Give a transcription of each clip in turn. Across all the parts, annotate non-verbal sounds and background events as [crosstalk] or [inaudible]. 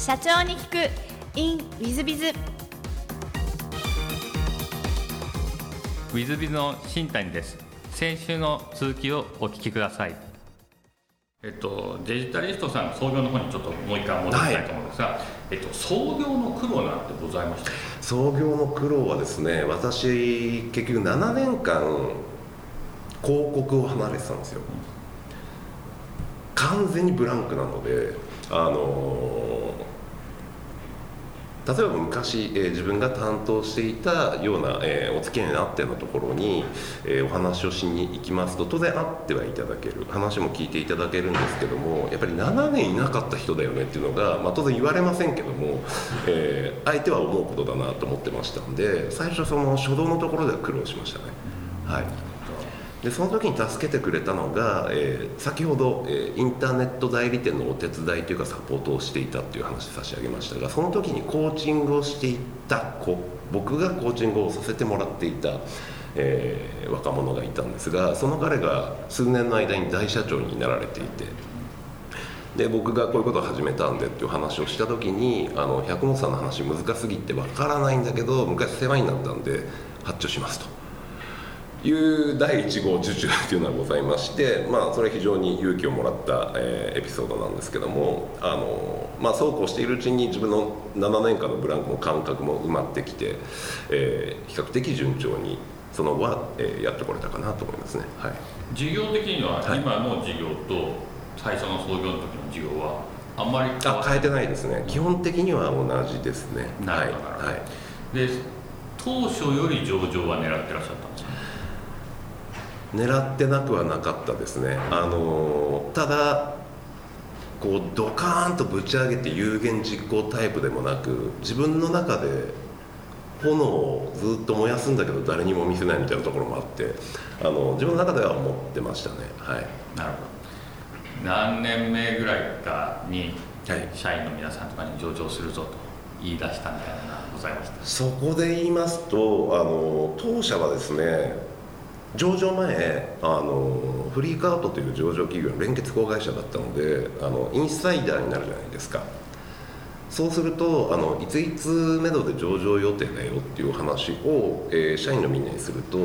社長に聞く。In ウィズビズウィズビズの新谷です。先週の続きをお聞きください。えっと、デジタリストさんの創業の方にちょっともう一回戻りたいと思うんですが、はい、えっと、創業の苦労なんてございました？創業の苦労はですね私結局7年間広告を離れてたんですよ、完全にブランクなのであの例えば昔、えー、自分が担当していたような、えー、お付き合いになってのところに、えー、お話をしに行きますと当然会ってはいただける話も聞いていただけるんですけどもやっぱり7年いなかった人だよねっていうのが、まあ、当然言われませんけども、えー、相手は思うことだなと思ってましたんで最初その初動のところでは苦労しましたね。はいでその時に助けてくれたのが、えー、先ほど、えー、インターネット代理店のお手伝いというかサポートをしていたっていう話差し上げましたがその時にコーチングをしていた子僕がコーチングをさせてもらっていた、えー、若者がいたんですがその彼が数年の間に大社長になられていてで僕がこういうことを始めたんでっていう話をした時にあの百本さんの話難すぎてわからないんだけど昔世話になったんで発注しますと。いう第1号受注というのはございまして、まあ、それは非常に勇気をもらった、えー、エピソードなんですけどもあの、まあ、そうこうしているうちに自分の7年間のブランクの感覚も埋まってきて、えー、比較的順調にその後は、えー、やってこれたかなと思いますね、はい、事業的には今の事業と最初の創業の時の事業はあんまり変あ変えてないですね。基本的には同じですね。なるほど、はい、はい、で当初より上場は狙ってらっしゃったんですか？狙ってなくはなかったですね。あのただこうドカーンとぶち上げて有言実行タイプでもなく自分の中で炎をずっと燃やすんだけど誰にも見せないみたいなところもあってあの自分の中では思ってましたね。はい。なるほど。何年目ぐらいかに社員の皆さんとかに上場するぞと言い出したみたいなのがございました。そこで言いますとあの当社はですね上場前あのフリーカートという上場企業の連結子会社だったのであのインサイダーになるじゃないですか。そうするとあのいついつめどで上場予定だよっていう話を、えー、社員のみんなにすると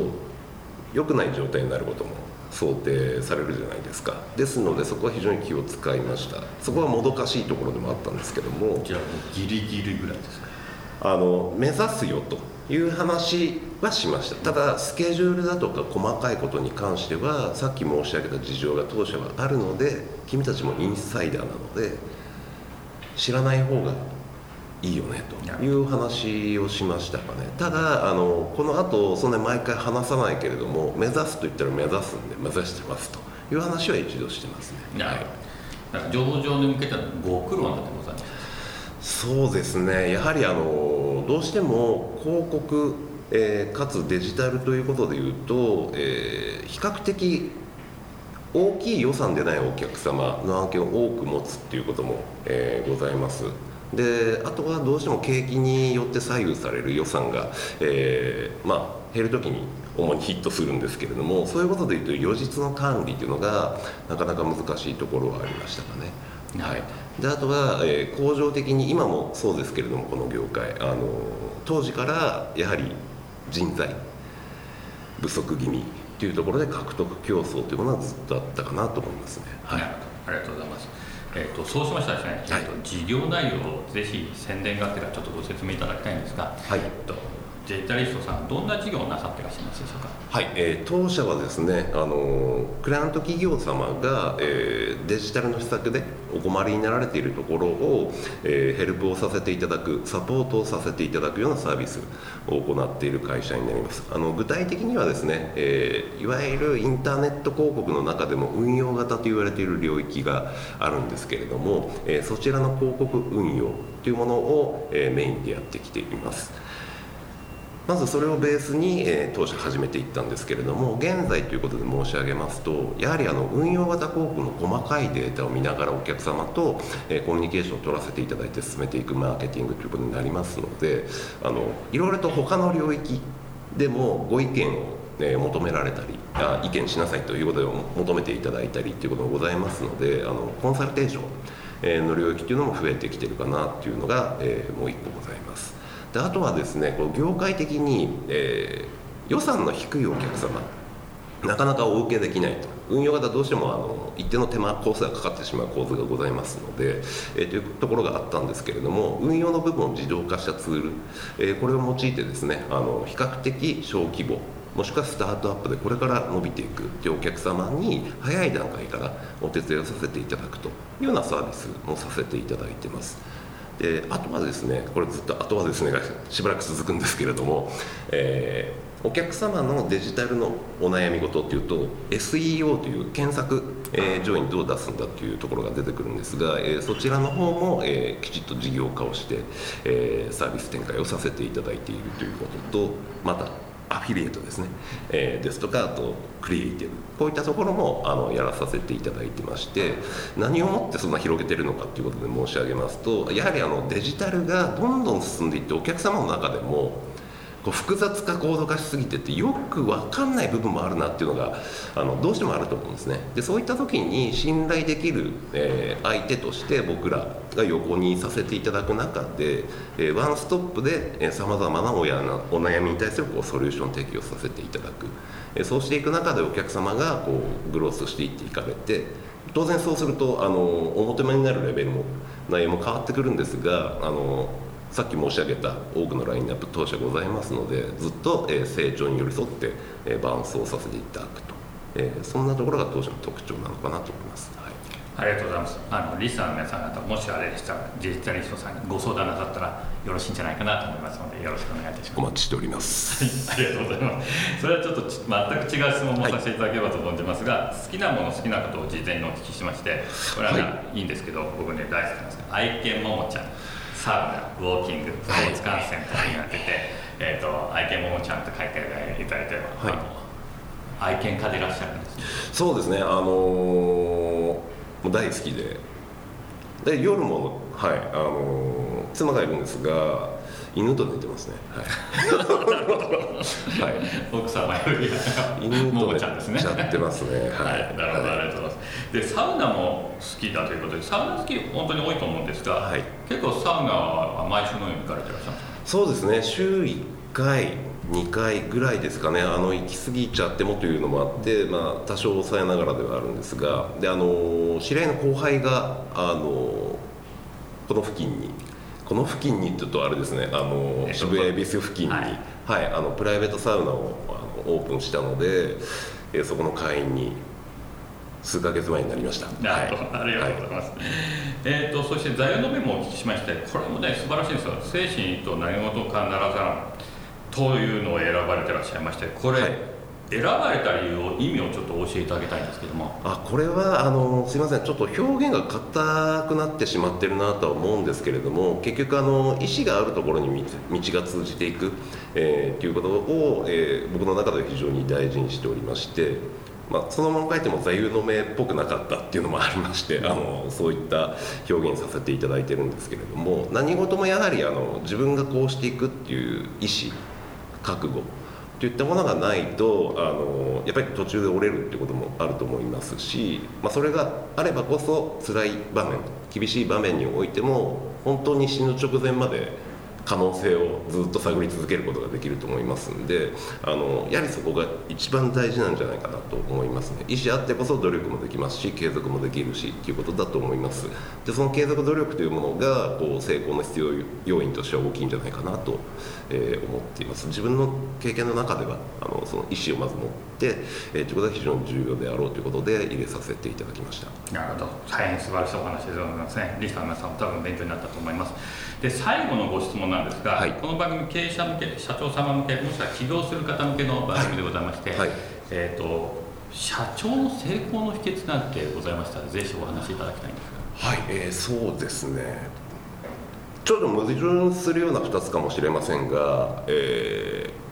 良くない状態になることも想定されるじゃないですか。ですのでそこは非常に気を使いました。そこはもどかしいところでもあったんですけども。じゃあギリギリぐらいですか？あの目指すよという話はしました。ただスケジュールだとか細かいことに関してはさっき申し上げた事情が当社はあるので君たちもインサイダーなので知らない方がいいよねという話をしましたかね。ただあのこの後そんな毎回話さないけれども目指すと言ったら目指すんで目指してますと。いう話は一度してますね、はい、上場に向けてご苦労なんてございます。そうですね。やはりあのどうしても広告、えー、かつデジタルということでいうと、えー、比較的大きい予算でないお客様の案件を多く持つっていうことも、えー、ございます。であとはどうしても景気によって左右される予算が、えー、まあ減るときに主にヒットするんですけれどもそういうことでいうと予実の管理というのがなかなか難しいところはありましたかね。はい、であとは、えー、工場的に今もそうですけれどもこの業界あの当時からやはり人材不足気味というところで獲得競争というものはずっとあったかなと思いますね。はい、ありがとうございます。えーと、そうしましたらですね、はい、えーと、事業内容をぜひ宣伝がてらちょっとご説明いただきたいんですが、はい、えーとデジタリストさんどんな事業をなさってらっしゃいますでしょうか？はい、えー、当社はですねあのクライアント企業様が、えー、デジタルの施策でお困りになられているところを、えー、ヘルプをさせていただくサポートをさせていただくようなサービスを行っている会社になります。あの具体的にはですね、えー、いわゆるインターネット広告の中でも運用型と言われている領域があるんですけれども、えー、そちらの広告運用というものを、えー、メインでやってきています。まずそれをベースに、えー、当初始めていったんですけれども現在ということで申し上げますとやはりあの運用型広告の細かいデータを見ながらお客様と、えー、コミュニケーションを取らせていただいて進めていくマーケティングということになりますのであのいろいろと他の領域でもご意見をえ求められたりあ意見しなさいということを求めていただいたりということがございますのであのコンサルテーションの領域っていうのも増えてきてるかなっていうのが、えもう一個ございます。であとはですねこう業界的に、えー予算の低いお客様なかなかお受けできないと運用型どうしてもあの一定の手間コースがかかってしまう構図がございますので、えーというところがあったんですけれども運用の部分を自動化したツール、えーこれを用いてですねあの比較的小規模もしくはスタートアップでこれから伸びていくというお客様に早い段階からお手伝いをさせていただくというようなサービスもさせていただいてます。であとはですねこれずっとあとはですねがしばらく続くんですけれども、えーお客様のデジタルのお悩み事っていうと SEO という検索、え上位にどう出すんだっていうところが出てくるんですが、えーそちらの方も、えきちっと事業化をして、えサービス展開をさせていただいているということとまたアフィリエイトですね、えーですとかあとクリエイティブ。こういったところもあのやらさせていただいてまして何をもってそんな広げてるのかっていうことで申し上げますとやはりあのデジタルがどんどん進んでいってお客様の中でもこう複雑化高度化しすぎててよく分かんない部分もあるなっていうのがあのどうしてもあると思うんですね。でそういった時に信頼できる、えー相手として僕らが横にさせていただく中で、えーワンストップでさまざまなおやなお悩みに対するこうソリューション提供させていただく、えーそうしていく中でお客様がこうグロースしていっていかれて当然そうするとあのお求めになるレベルも内容も変わってくるんですがあのさっき申し上げた多くのラインナップ当社ございますのでずっと、えー成長に寄り添って、えーバランスをさせていただくと、えーそんなところが当社の特徴なのかなと思います、はい。ありがとうございます。あのリスナーの皆さん方もしあれでしたらデジタリストさんにご相談なさったらよろしいんじゃないかなと思いますのでよろしくお願いいたします。お待ちしております。ありがとうございます。それはちょっとち全く違う質問もさせていただければと存じますが、好きなもの好きなことを事前にお聞きしましてこれは、ねい、いんですけど僕ね大好きなんですけど愛犬ももちゃんサウナウォーキングスポーツ観戦とかになってて、えー、と愛犬ももちゃんと書いていただいて、はい。愛犬家でいらっしゃるんですね。そうですね。あのーもう大好きで。で夜もはい。あのー妻がいるんですが犬と寝てますね。はい、は [laughs] い奥様より犬と寝ちゃんですね。ちゃってますね。は、はい。なるほど、ありがとうございます。で、サウナも好きだということで、サウナ好き、本当に多いと思うんですが、はい。結構サウナは毎週のように行かれてらっしゃるんですか？そうですね。週1回2回ぐらいですかね。あの行き過ぎちゃってもというのもあって、まあ、多少抑えながらではあるんですがであの知り合いの後輩があのこの付近にこの付近にって言うとあれですねあのえっと渋谷恵比寿付近に、ははいいあのプライベートサウナをあのオープンしたので、えーそこの会員に数ヶ月前になりました。なるほど、ありがとうございます。えっ、と、そして座右の銘もお聞きしまして、これもね、素晴らしいんですよ。精神と何事かならざんというのを選ばれてらっしゃいまして、これ、はい選ばれた理由を、意味をちょっと教えていただきたいんですけども。あこれはあのすみませんちょっと表現が硬くなってしまってるなとは思うんですけれども結局あの意思があるところに道が通じていく、えー、ということを、えー僕の中では非常に大事にしておりまして、まあ、そのまま書いても座右の銘っぽくなかったっていうのもありましてあのそういった表現させていただいてるんですけれども何事もやはりあの自分がこうしていくっていう意思覚悟といったものがないとあのやっぱり途中で折れるってこともあると思いますし、まあ、それがあればこそ辛い場面厳しい場面においても本当に死ぬ直前まで可能性をずっと探り続けることができると思いますんであのやはりそこが一番大事なんじゃないかなと思いますね。意思あってこそ努力もできますし継続もできるしっていうことだと思います。でその継続努力というものがこう成功の必要要因としては大きいんじゃないかなと、えー思っています。自分の経験の中ではあのその意思をまず持って、えー、ということが非常に重要であろうということで入れさせていただきましたなるほど、大変素晴らしいお話でございますね。リスナーの皆さんも多分勉強になったと思います。で、最後のご質問なんですが、はいこの番組経営者向け、社長様向け、もしくは起業する方向けの番組でございまして、はいえっ、と社長の成功の秘訣なんてございましたら、ぜひお話しいただきたいんですが。はい、えーそうですねちょっと矛盾するような2つかもしれませんが、えー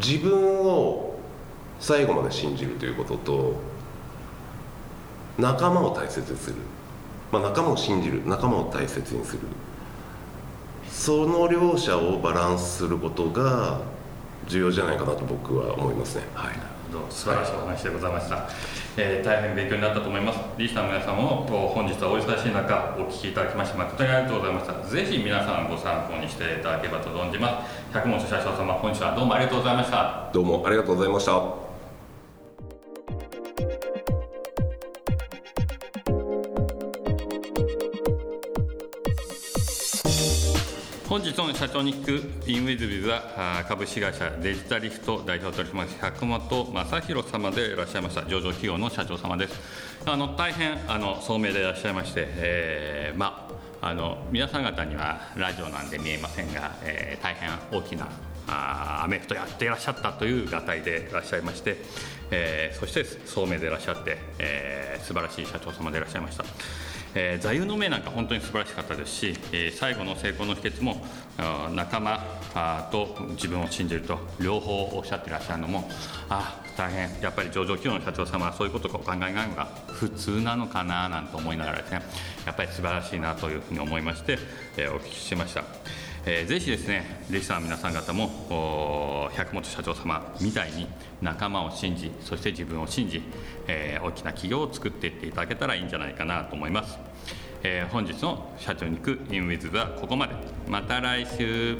自分を最後まで信じるということと仲間を大切にする、まあ、仲間を信じる。仲間を大切にする。その両者をバランスすることが重要じゃないかなと僕は思いますね。はい。なるほど素晴らしいお話でございました。えー、大変勉強になったと思います。リーさんの皆さんも本日はお忙しい中お聞きいただきまして誠にありがとうございました。ぜひ皆さんご参考にしていただければと存じます。百本社長様本日はどうもありがとうございました。どうもありがとうございました本日の社長に聞くインウィズビズは株式会社デジタリフト代表取締役百本正弘様でいらっしゃいました上場企業の社長様ですあの大変あの聡明でいらっしゃいまして、えー、まああの皆さん方にはラジオなんで見えませんが、えー、大変大きなあアメフトやっていらっしゃったというがたいでいらっしゃいまして、えー、そして聡明でいらっしゃって、えー、素晴らしい社長様でいらっしゃいました。えー、座右の銘なんか本当に素晴らしかったですし、えー、最後の成功の秘訣も仲間と自分を信じると両方おっしゃっていらっしゃるのもあ大変やっぱり上場企業の社長様はそういうことを考えなるのが普通なのかななんて思いながらですねやっぱり素晴らしいなというふうに思いまして、えー、お聞きしました。えー、ぜひですね、リスナー皆さん方も、百本社長様みたいに仲間を信じ、そして自分を信じ、えー、大きな企業を作っていっていただけたらいいんじゃないかなと思います。えー、本日の社長に行くインウィズはここまで。また来週。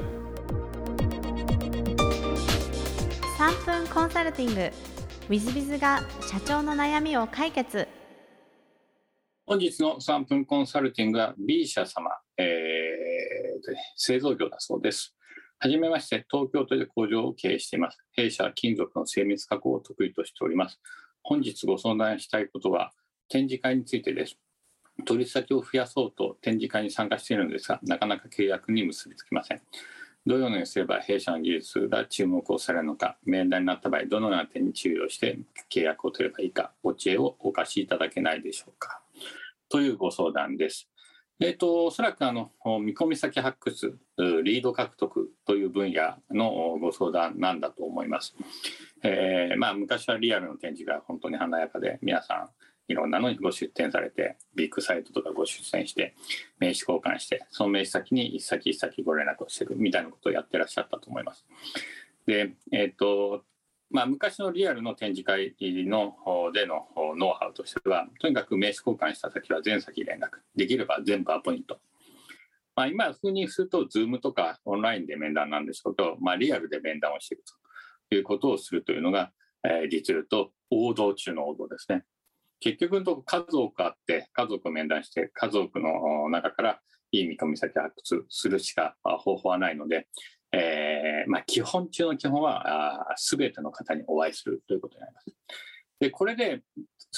3分コンサルティング w i z b i が社長の悩みを解決本日の3分コンサルティングは B 社様、えー、製造業だそうです。はじめまして、東京都で工場を経営しています。弊社は金属の精密加工を得意としております。本日ご相談したいことは展示会についてです。取引先を増やそうと展示会に参加しているのですが、なかなか契約に結びつきません。どのようにすれば弊社の技術が注目をされるのか、面談になった場合、どのような点に注意をして契約を取ればいいか、ご知恵をお貸しいただけないでしょうか。というご相談です。えーと、おそらくあの見込み先発掘、リード獲得という分野のご相談なんだと思います。えー、まあ、昔はリアルの展示が本当に華やかで、皆さんいろんなのにご出展されて、ビッグサイトとかご出展して、名刺交換して、その名刺先に一先一先ご連絡をしてるみたいなことをやってらっしゃったと思います。で、えっ、ー、と、まあ、昔のリアルの展示会のでのノウハウとしては、とにかく名刺交換した先は全先連絡、できれば全部アポイント。まあ、今風にすると、Zoom とかオンラインで面談なんですけど、まあ、リアルで面談をしていくということをするというのが、えー、実ると王道中の王道ですね。結局のところ数多くあって、家族を面談して、家族の中からいい見込み先発掘するしか方法はないので、えー、まあ、基本中の基本はすべての方にお会いするということになります。でこれで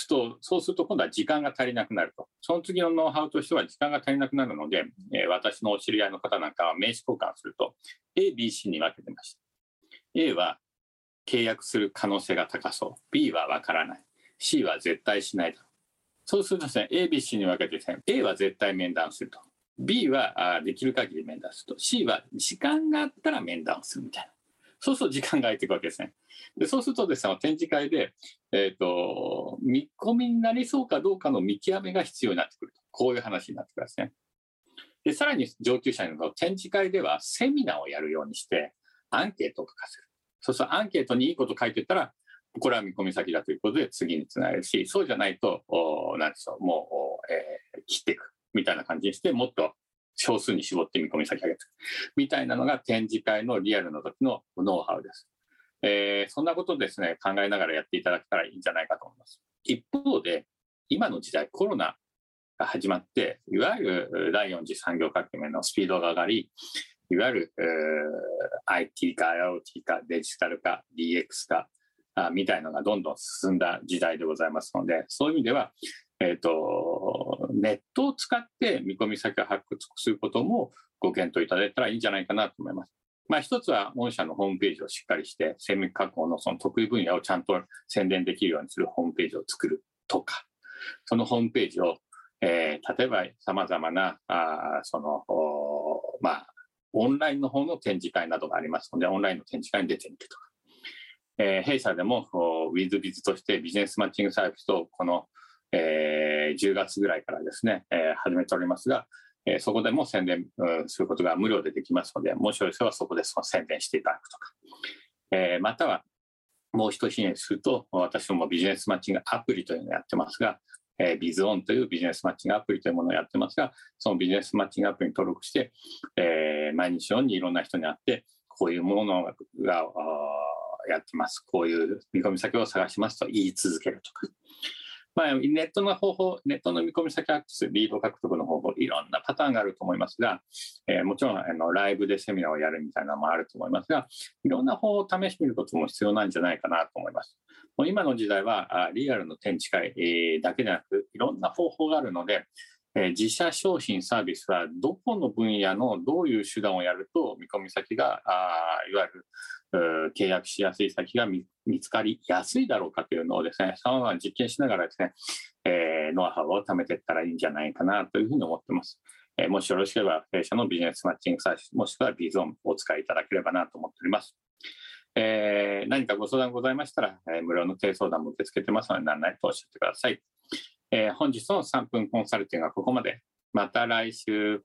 とそうすると今度は時間が足りなくなると。その次のノウハウとしては時間が足りなくなるので、えー、私のお知り合いの方なんかは名刺交換すると A、B、C に分けてました。A は契約する可能性が高そう。B は分からない。C は絶対しないと。そうするとですね、A、B、C に分けてですね、A は絶対面談すると。B はできる限り面談すると。C は時間があったら面談をするみたいな。そうすると時間が空いていくわけですね。でそうするとですね展示会で、えーと、見込みになりそうかどうかの見極めが必要になってくると。こういう話になってくるんですね。でさらに上級者の展示会ではセミナーをやるようにしてアンケートを書かせる。そうするとアンケートにいいこと書いてったらこれは見込み先だということで次につなげるしそうじゃないと何でしょうもう、えー、切っていく。みたいな感じにして、もっと少数に絞って見込み先上げてみたいなのが展示会のリアルの時のノウハウです。えー、そんなことですね、考えながらやっていただけたらいいんじゃないかと思います。一方で、今の時代、コロナが始まって、いわゆる第4次産業革命のスピードが上がり、いわゆる、IT 化、IoT 化、デジタル化、DX 化あみたいのがどんどん進んだ時代でございますので、そういう意味では、えーと、ネットを使って見込み先を発掘することもご検討いただいたらいいんじゃないかなと思います。まあ、一つは御社のホームページをしっかりして、精密加工のその得意分野をちゃんと宣伝できるようにするホームページを作るとか、そのホームページを、えー、例えばさまざまな、あその、まあ、オンラインの方の展示会などがありますので、オンラインの展示会に出てみるとか、えー、弊社でも WithBiz としてビジネスマッチングサービスとこのえー、10月ぐらいからですね、えー、始めておりますが、えー、そこでも宣伝、うん、することが無料でできますので、もしよければそこでその宣伝していただくとか、えー、または、もう一ひねりすると、私どもビジネスマッチングアプリというのをやってますが、えー、ビズオンというビジネスマッチングアプリというものをやってますが、そのビジネスマッチングアプリに登録して、えー、毎日のようにいろんな人に会って、こういうものがやってます。こういう見込み先を探しますと言い続けるとか。まあ、ネットの方法、ネットの見込み先アクセス、リード獲得の方法、いろんなパターンがあると思いますが、えー、もちろんあのライブでセミナーをやるみたいなのもあると思いますが、いろんな方法を試してみることも必要なんじゃないかなと思います。もう今の時代はあリアルの展示会、えー、だけでなく、いろんな方法があるので、えー、自社商品サービスはどこの分野のどういう手段をやると見込み先があいわゆる契約しやすい先が見つかりやすいだろうかというのをですね、さまざま実験しながらですね、えー、ノウハウを貯めていったらいいんじゃないかなというふうに思ってます。えー、もしよろしければ、弊社のビジネスマッチングサービス、もしくはビゾンをお使いいただければなと思っております。えー、何かご相談ございましたら、えー、無料の低相談も受け付けてますので、何々とおっしゃってください。えー、本日の3分コンサルティングはここまで。また来週。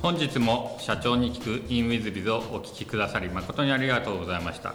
本日も社長に聞く in WizBiz をお聞きくださり誠にありがとうございました、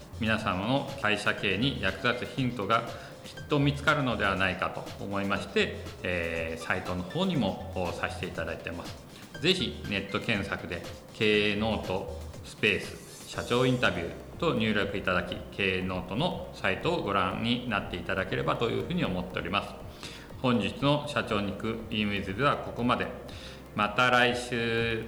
皆様の会社経営に役立つヒントがきっと見つかるのではないかと思いまして、えー、サイトの方にもさせていただいてます。是非ネット検索で経営ノートスペース社長インタビューと入力いただき経営ノートのサイトをご覧になっていただければというふうに思っております。本日の社長に行く e ムイズではここまで。また来週。